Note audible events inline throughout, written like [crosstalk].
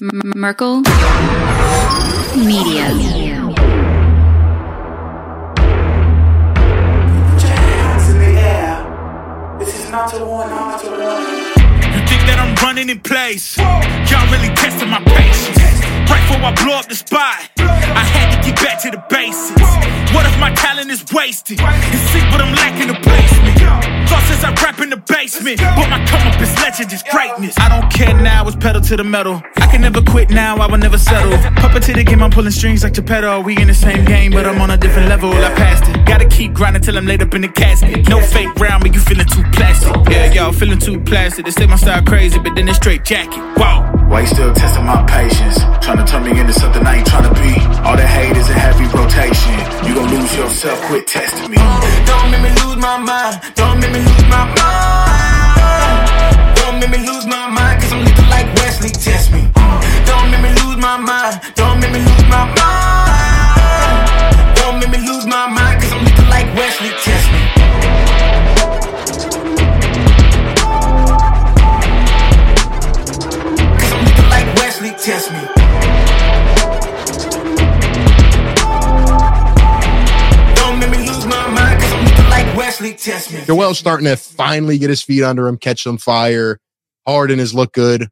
Merkel Media. You think that I'm running in place? Y'all really testing my patience. Right before I blow up the spot, I had to get back to the basics. What if my talent is wasted? And see what I'm lacking placement. Thought since I rap in the basement, but my come legend, is greatness. I don't care now, it's pedal to the metal. I can never quit now, I will never settle. Puppet to the game, I'm pulling strings like Geppetto. We in the same game, but I'm on a different level. I passed it. Gotta keep grinding till I'm laid up in the casket. No fake round, but you feeling too plastic. Yeah, y'all feeling too plastic. They say my style crazy, but then it's straight jacket. Wow. Why you still testing my patience? Trying to turn me into something I ain't trying to be. All that hate is a heavy rotation. You gon' lose yourself, quit testing me. Don't make me lose my mind. Don't make me mind. Don't make me lose my mind. Don't make me lose my mind, cause I'm looking like Wesley. Test me. Cause I'm looking like Wesley. Test me. Joel's starting to finally get his feet under him, catch some fire. Harden has looked good.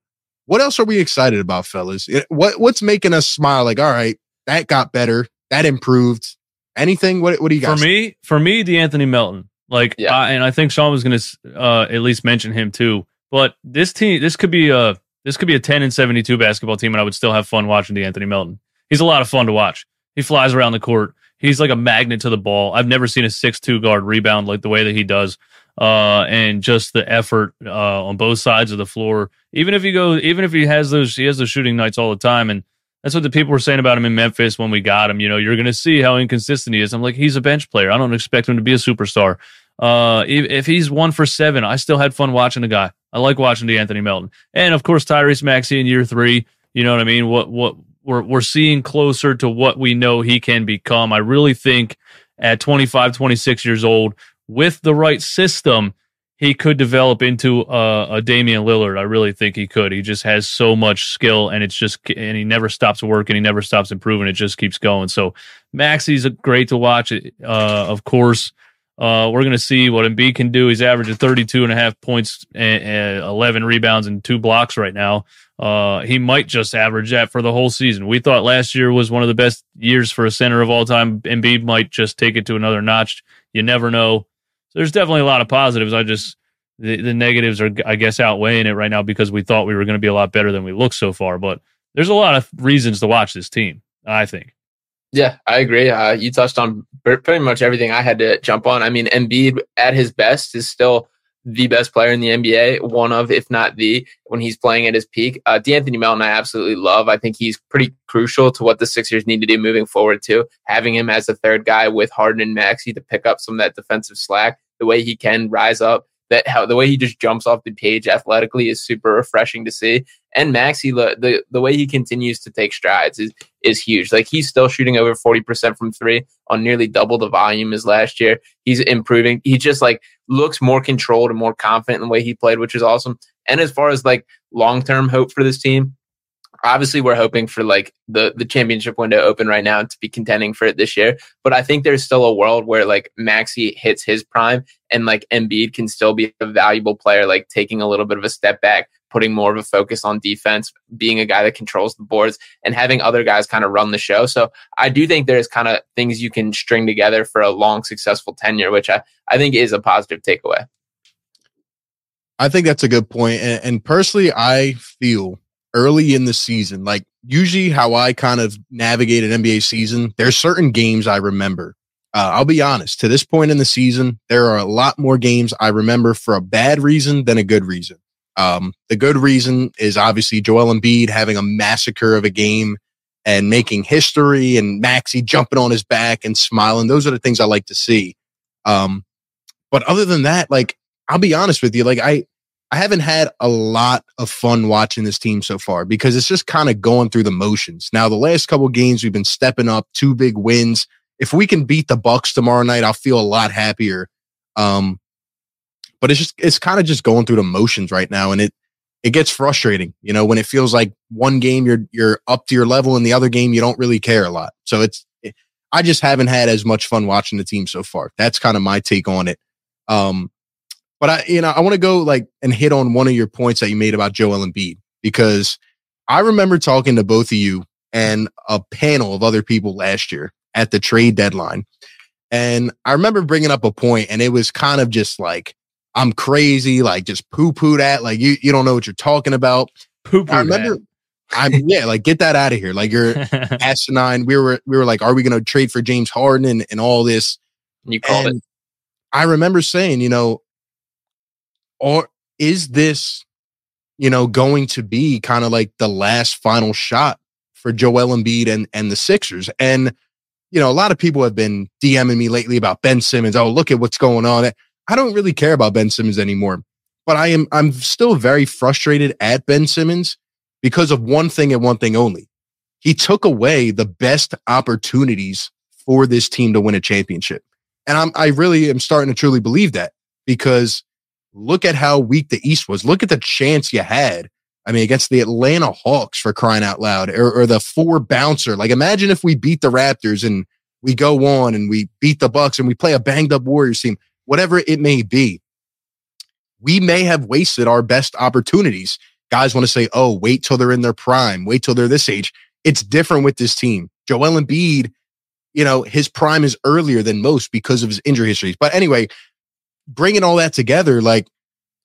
What else are we excited about, fellas? What what's making us smile? Like, all right, that got better, that improved. Anything? What what do you got? for guys? me, for me, De'Anthony Melton. Like, Yeah. I, and I think Sean was going to uh, at least mention him too. But this team, this could be a this could be a ten and seventy two basketball team, and I would still have fun watching De'Anthony Melton. He's a lot of fun to watch. He flies around the court. He's like a magnet to the ball. I've never seen a six two guard rebound like the way that he does. Uh, and just the effort uh, on both sides of the floor. Even if he go, even if he has those, he has those shooting nights all the time, and that's what the people were saying about him in Memphis when we got him. You know, you're going to see how inconsistent he is. I'm like, he's a bench player. I don't expect him to be a superstar. Uh, if, if he's one for seven, I still had fun watching the guy. I like watching De'Anthony Melton, and of course Tyrese Maxey in year three. You know what I mean? What what we're we're seeing closer to what we know he can become. I really think at 25, 26 years old, with the right system, he could develop into a, a Damian Lillard. I really think he could. He just has so much skill, and it's just and he never stops working. He never stops improving. It just keeps going. So Maxey's a- great to watch. Uh, of course, uh, we're to see what Embiid can do. He's averaging 32 and a half points and, and 11 rebounds and two blocks right now. Uh, he might just average that for the whole season. We thought last year was one of the best years for a center of all time. Embiid might just take it to another notch. You never know. So there's definitely a lot of positives. I just the, the negatives are, I guess, outweighing it right now because we thought we were going to be a lot better than we look so far. But there's a lot of reasons to watch this team. I think. Yeah, I agree. Uh, you touched on pretty much everything I had to jump on. I mean, Embiid at his best is still the best player in the NBA, one of, if not the, when he's playing at his peak. Uh, De'Anthony Melton, I absolutely love. I think he's pretty crucial to what the Sixers need to do moving forward, too. Having him as the third guy with Harden and Maxey to pick up some of that defensive slack, the way he can rise up, that how the way he just jumps off the page athletically is super refreshing to see. And Maxey, the, the the way he continues to take strides is is huge. Like he's still shooting over 40% from three on nearly double the volume as last year. He's improving. He just like looks more controlled and more confident in the way he played, which is awesome. And as far as like long term hope for this team, obviously we're hoping for like the the championship window open right now to be contending for it this year. But I think there's still a world where like Maxey hits his prime and like Embiid can still be a valuable player, like taking a little bit of a step back, putting more of a focus on defense, being a guy that controls the boards, and having other guys kind of run the show. So I do think there's kind of things you can string together for a long, successful tenure, which I, I think is a positive takeaway. I think that's a good point. And, and personally, I feel early in the season, like usually how I kind of navigate an NBA season, there's certain games I remember. Uh, I'll be honest, to this point in the season, there are a lot more games I remember for a bad reason than a good reason. Um, the good reason is obviously Joel Embiid having a massacre of a game and making history and Maxey jumping on his back and smiling. Those are the things I like to see. Um, but other than that, like, I'll be honest with you, like I, I haven't had a lot of fun watching this team so far because it's just kind of going through the motions. Now, the last couple games we've been stepping up, two big wins. If we can beat the Bucks tomorrow night, I'll feel a lot happier. Um, but it's just it's kind of just going through the motions right now, and it it gets frustrating, you know, when it feels like one game you're you're up to your level and the other game you don't really care a lot. So it's I just haven't had as much fun watching the team so far. That's kind of my take on it. Um, but I, you know, I want to go like and hit on one of your points that you made about Joel Embiid because I remember talking to both of you and a panel of other people last year at the trade deadline. And I remember bringing up a point and it was kind of just like, I'm crazy, like just poo poo that, like you, you don't know what you're talking about. Poo poo. I remember, I'm yeah, like get that out of here. Like you're [laughs] asinine. We were, we were like, are we going to trade for James Harden and, and all this? You called And it. I remember saying, you know, or is this, you know, going to be kind of like the last final shot for Joel Embiid and and the Sixers? And you know, a lot of people have been DMing me lately about Ben Simmons. Oh, look at what's going on. I don't really care about Ben Simmons anymore, but I am I'm still very frustrated at Ben Simmons because of one thing and one thing only. He took away the best opportunities for this team to win a championship. And I'm, I really am starting to truly believe that because look at how weak the East was. Look at the chance you had. I mean, against the Atlanta Hawks for crying out loud or, or the four bouncer. Like imagine if we beat the Raptors and we go on and we beat the Bucks and we play a banged up Warriors team, whatever it may be. We may have wasted our best opportunities. Guys want to say, oh, wait till they're in their prime, wait till they're this age. It's different with this team. Joel Embiid, you know, his prime is earlier than most because of his injury histories. But anyway, bringing all that together, like,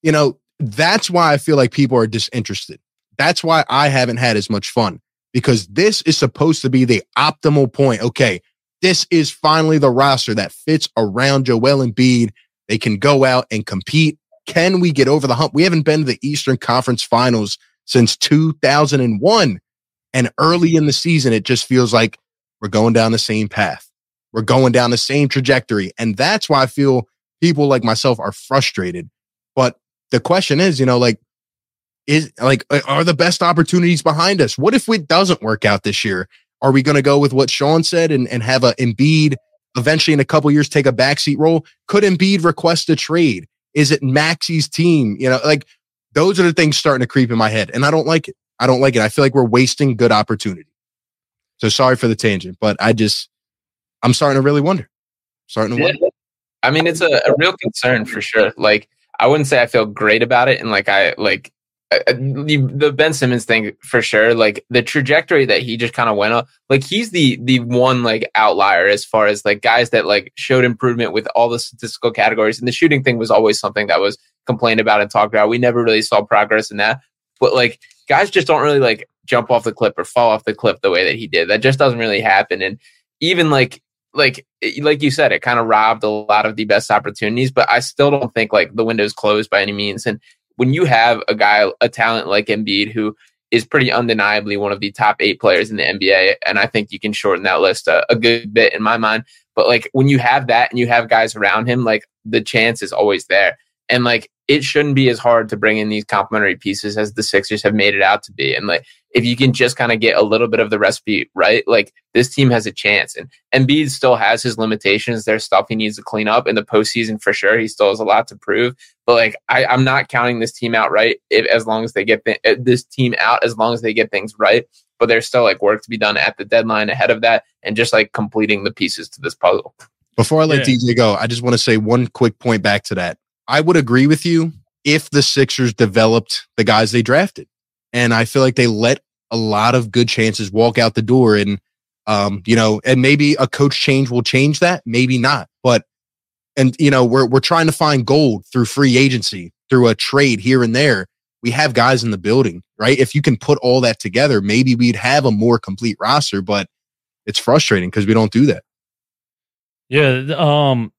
you know, that's why I feel like people are disinterested. That's why I haven't had as much fun because this is supposed to be the optimal point. Okay, this is finally the roster that fits around Joel Embiid. They can go out and compete. Can we get over the hump? We haven't been to the Eastern Conference Finals since 2001. And early in the season, it just feels like we're going down the same path. We're going down the same trajectory. And that's why I feel people like myself are frustrated. But the question is, you know, like, is like, are the best opportunities behind us? What if it doesn't work out this year? Are we going to go with what Sean said and, and have a Embiid eventually in a couple years take a backseat role? Could Embiid request a trade? Is it Maxey's team? You know, like those are the things starting to creep in my head, and I don't like it. I don't like it. I feel like we're wasting good opportunity. So sorry for the tangent, but I just I'm starting to really wonder. Starting to Yeah. wonder. I mean, it's a, a real concern for sure. Like, I wouldn't say I feel great about it, and like I like the, Ben Simmons thing for sure. Like the trajectory that he just kind of went on. Like he's the the one like outlier as far as like guys that like showed improvement with all the statistical categories. And the shooting thing was always something that was complained about and talked about. We never really saw progress in that. But like guys just don't really like jump off the cliff or fall off the cliff the way that he did. That just doesn't really happen. And even like like eh, like you said, it kind of robbed a lot of the best opportunities. But I still don't think like the window's closed by any means. And when you have a guy, a talent like Embiid, who is pretty undeniably one of the top eight players in the NBA, and I think you can shorten that list a, a good bit in my mind. But like when you have that and you have guys around him, like the chance is always there. And like it shouldn't be as hard to bring in these complementary pieces as the Sixers have made it out to be. And like if you can just kind of get a little bit of the recipe right, like this team has a chance. And Embiid still has his limitations. There's stuff he needs to clean up in the postseason for sure. He still has a lot to prove. But like I, I'm not counting this team out right if, as long as they get th- uh, this team out as long as they get things right. But there's still like work to be done at the deadline ahead of that, and just like completing the pieces to this puzzle. Before I let Yeah. DJ go, I just want to say one quick point back to that. I would agree with you if the Sixers developed the guys they drafted. And I feel like they let a lot of good chances walk out the door. And, um, you know, and maybe a coach change will change that, maybe not. But, and, you know, we're, we're trying to find gold through free agency, through a trade here and there. We have guys in the building, right? If you can put all that together, maybe we'd have a more complete roster, but it's frustrating because we don't do that. Yeah, um,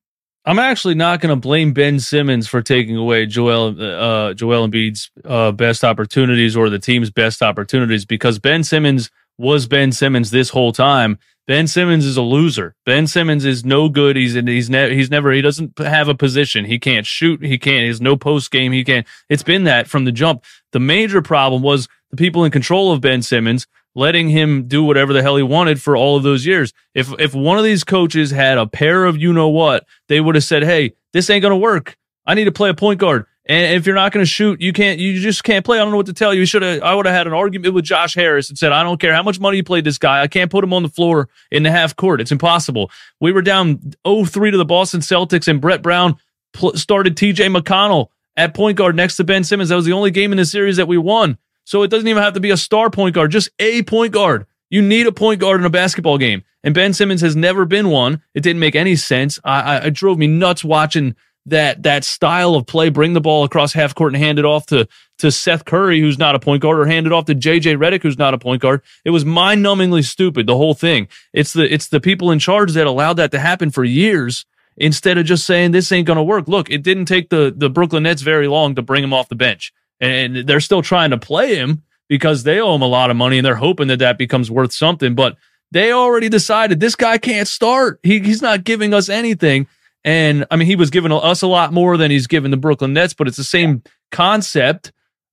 I'm actually not going to blame Ben Simmons for taking away Joel uh, Joel Embiid's uh, best opportunities or the team's best opportunities because Ben Simmons was Ben Simmons this whole time. Ben Simmons is a loser. Ben Simmons is no good. He's he's ne- he's never he doesn't have a position. He can't shoot. He can't. He's no post game. He can't. It's been that from the jump. The major problem was the people in control of Ben Simmons letting him do whatever the hell he wanted for all of those years. If if one of these coaches had a pair of you know what, they would have said, "Hey, this ain't to work. I need to play a point guard." And if you're not to shoot, you can't. You just can't play. I don't know what to tell you. You should have. I would have had an argument with Josh Harris and said, "I don't care how much money you played this guy. I can't put him on the floor in the half court. It's impossible." We were down 0-3 to the Boston Celtics, and Brett Brown pl- started T.J. McConnell at point guard next to Ben Simmons. That was the only game in the series that we won. So it doesn't even have to be a star point guard, just a point guard. You need a point guard in a basketball game, and Ben Simmons has never been one. It didn't make any sense. I, I it drove me nuts watching that that style of play, bring the ball across half court and hand it off to to Seth Curry, who's not a point guard, or hand it off to JJ Redick, who's not a point guard. It was mind numbingly stupid. The whole thing. It's the it's the people in charge that allowed that to happen for years instead of just saying this ain't to work. Look, it didn't take the the Brooklyn Nets very long to bring him off the bench, and they're still trying to play him because they owe him a lot of money and they're hoping that that becomes worth something. But they already decided this guy can't start. He, he's not giving us anything. And I mean, he was giving us a lot more than he's given the Brooklyn Nets, but it's the same concept.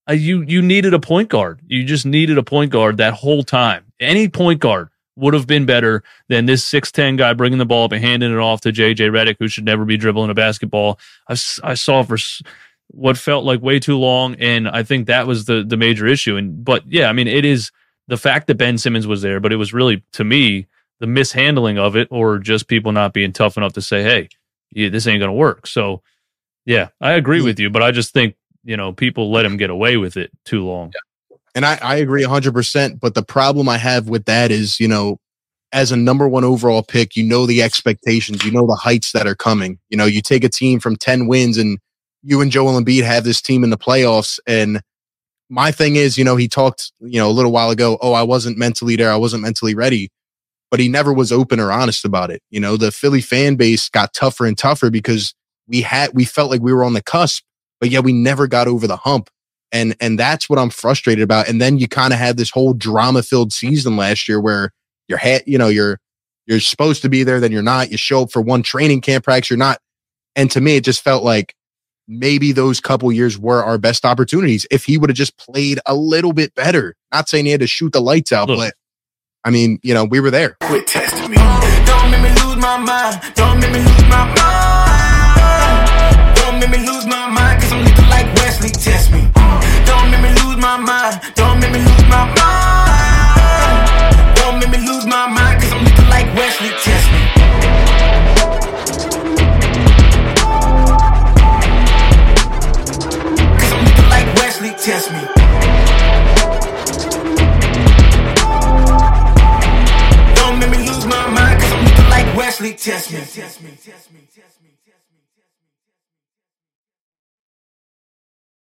Uh, you you needed a point guard. You just needed a point guard that whole time. Any point guard would have been better than this 6'10 guy bringing the ball up and handing it off to JJ Redick, who should never be dribbling a basketball. I, I saw for what felt like way too long. And I think that was the, the major issue. And, but yeah, I mean, it is the fact that Ben Simmons was there, but it was really, to me, the mishandling of it or just people not being tough enough to say, hey, yeah, this ain't going to work. So, yeah, I agree mm-hmm. with you, but I just think, you know, people let him get away with it too long. Yeah. And I, I agree 100%. But the problem I have with that is, you know, as a number one overall pick, you know the expectations, you know the heights that are coming. You know, you take a team from 10 wins and you and Joel Embiid have this team in the playoffs. And my thing is, you know, he talked, you know, a little while ago, oh, I wasn't mentally there. I wasn't mentally ready. But he never was open or honest about it. You know, the Philly fan base got tougher and tougher because we had, we felt like we were on the cusp, but yet we never got over the hump. And, and that's what I'm frustrated about. And then you kind of had this whole drama filled season last year where you're, ha- you know, you're, you're supposed to be there, then you're not. You show up for one training camp practice, you're not. And to me, it just felt like maybe those couple years were our best opportunities if he would have just played a little bit better. Not saying he had to shoot the lights out, Look. but I mean, you know, we were there. Quit testing me. Don't make me lose my mind. Don't make me lose my mind. Don't make me lose my mind, cause I'm looking like Wesley. Test me. Don't make me lose my mind. Don't make me lose my mind.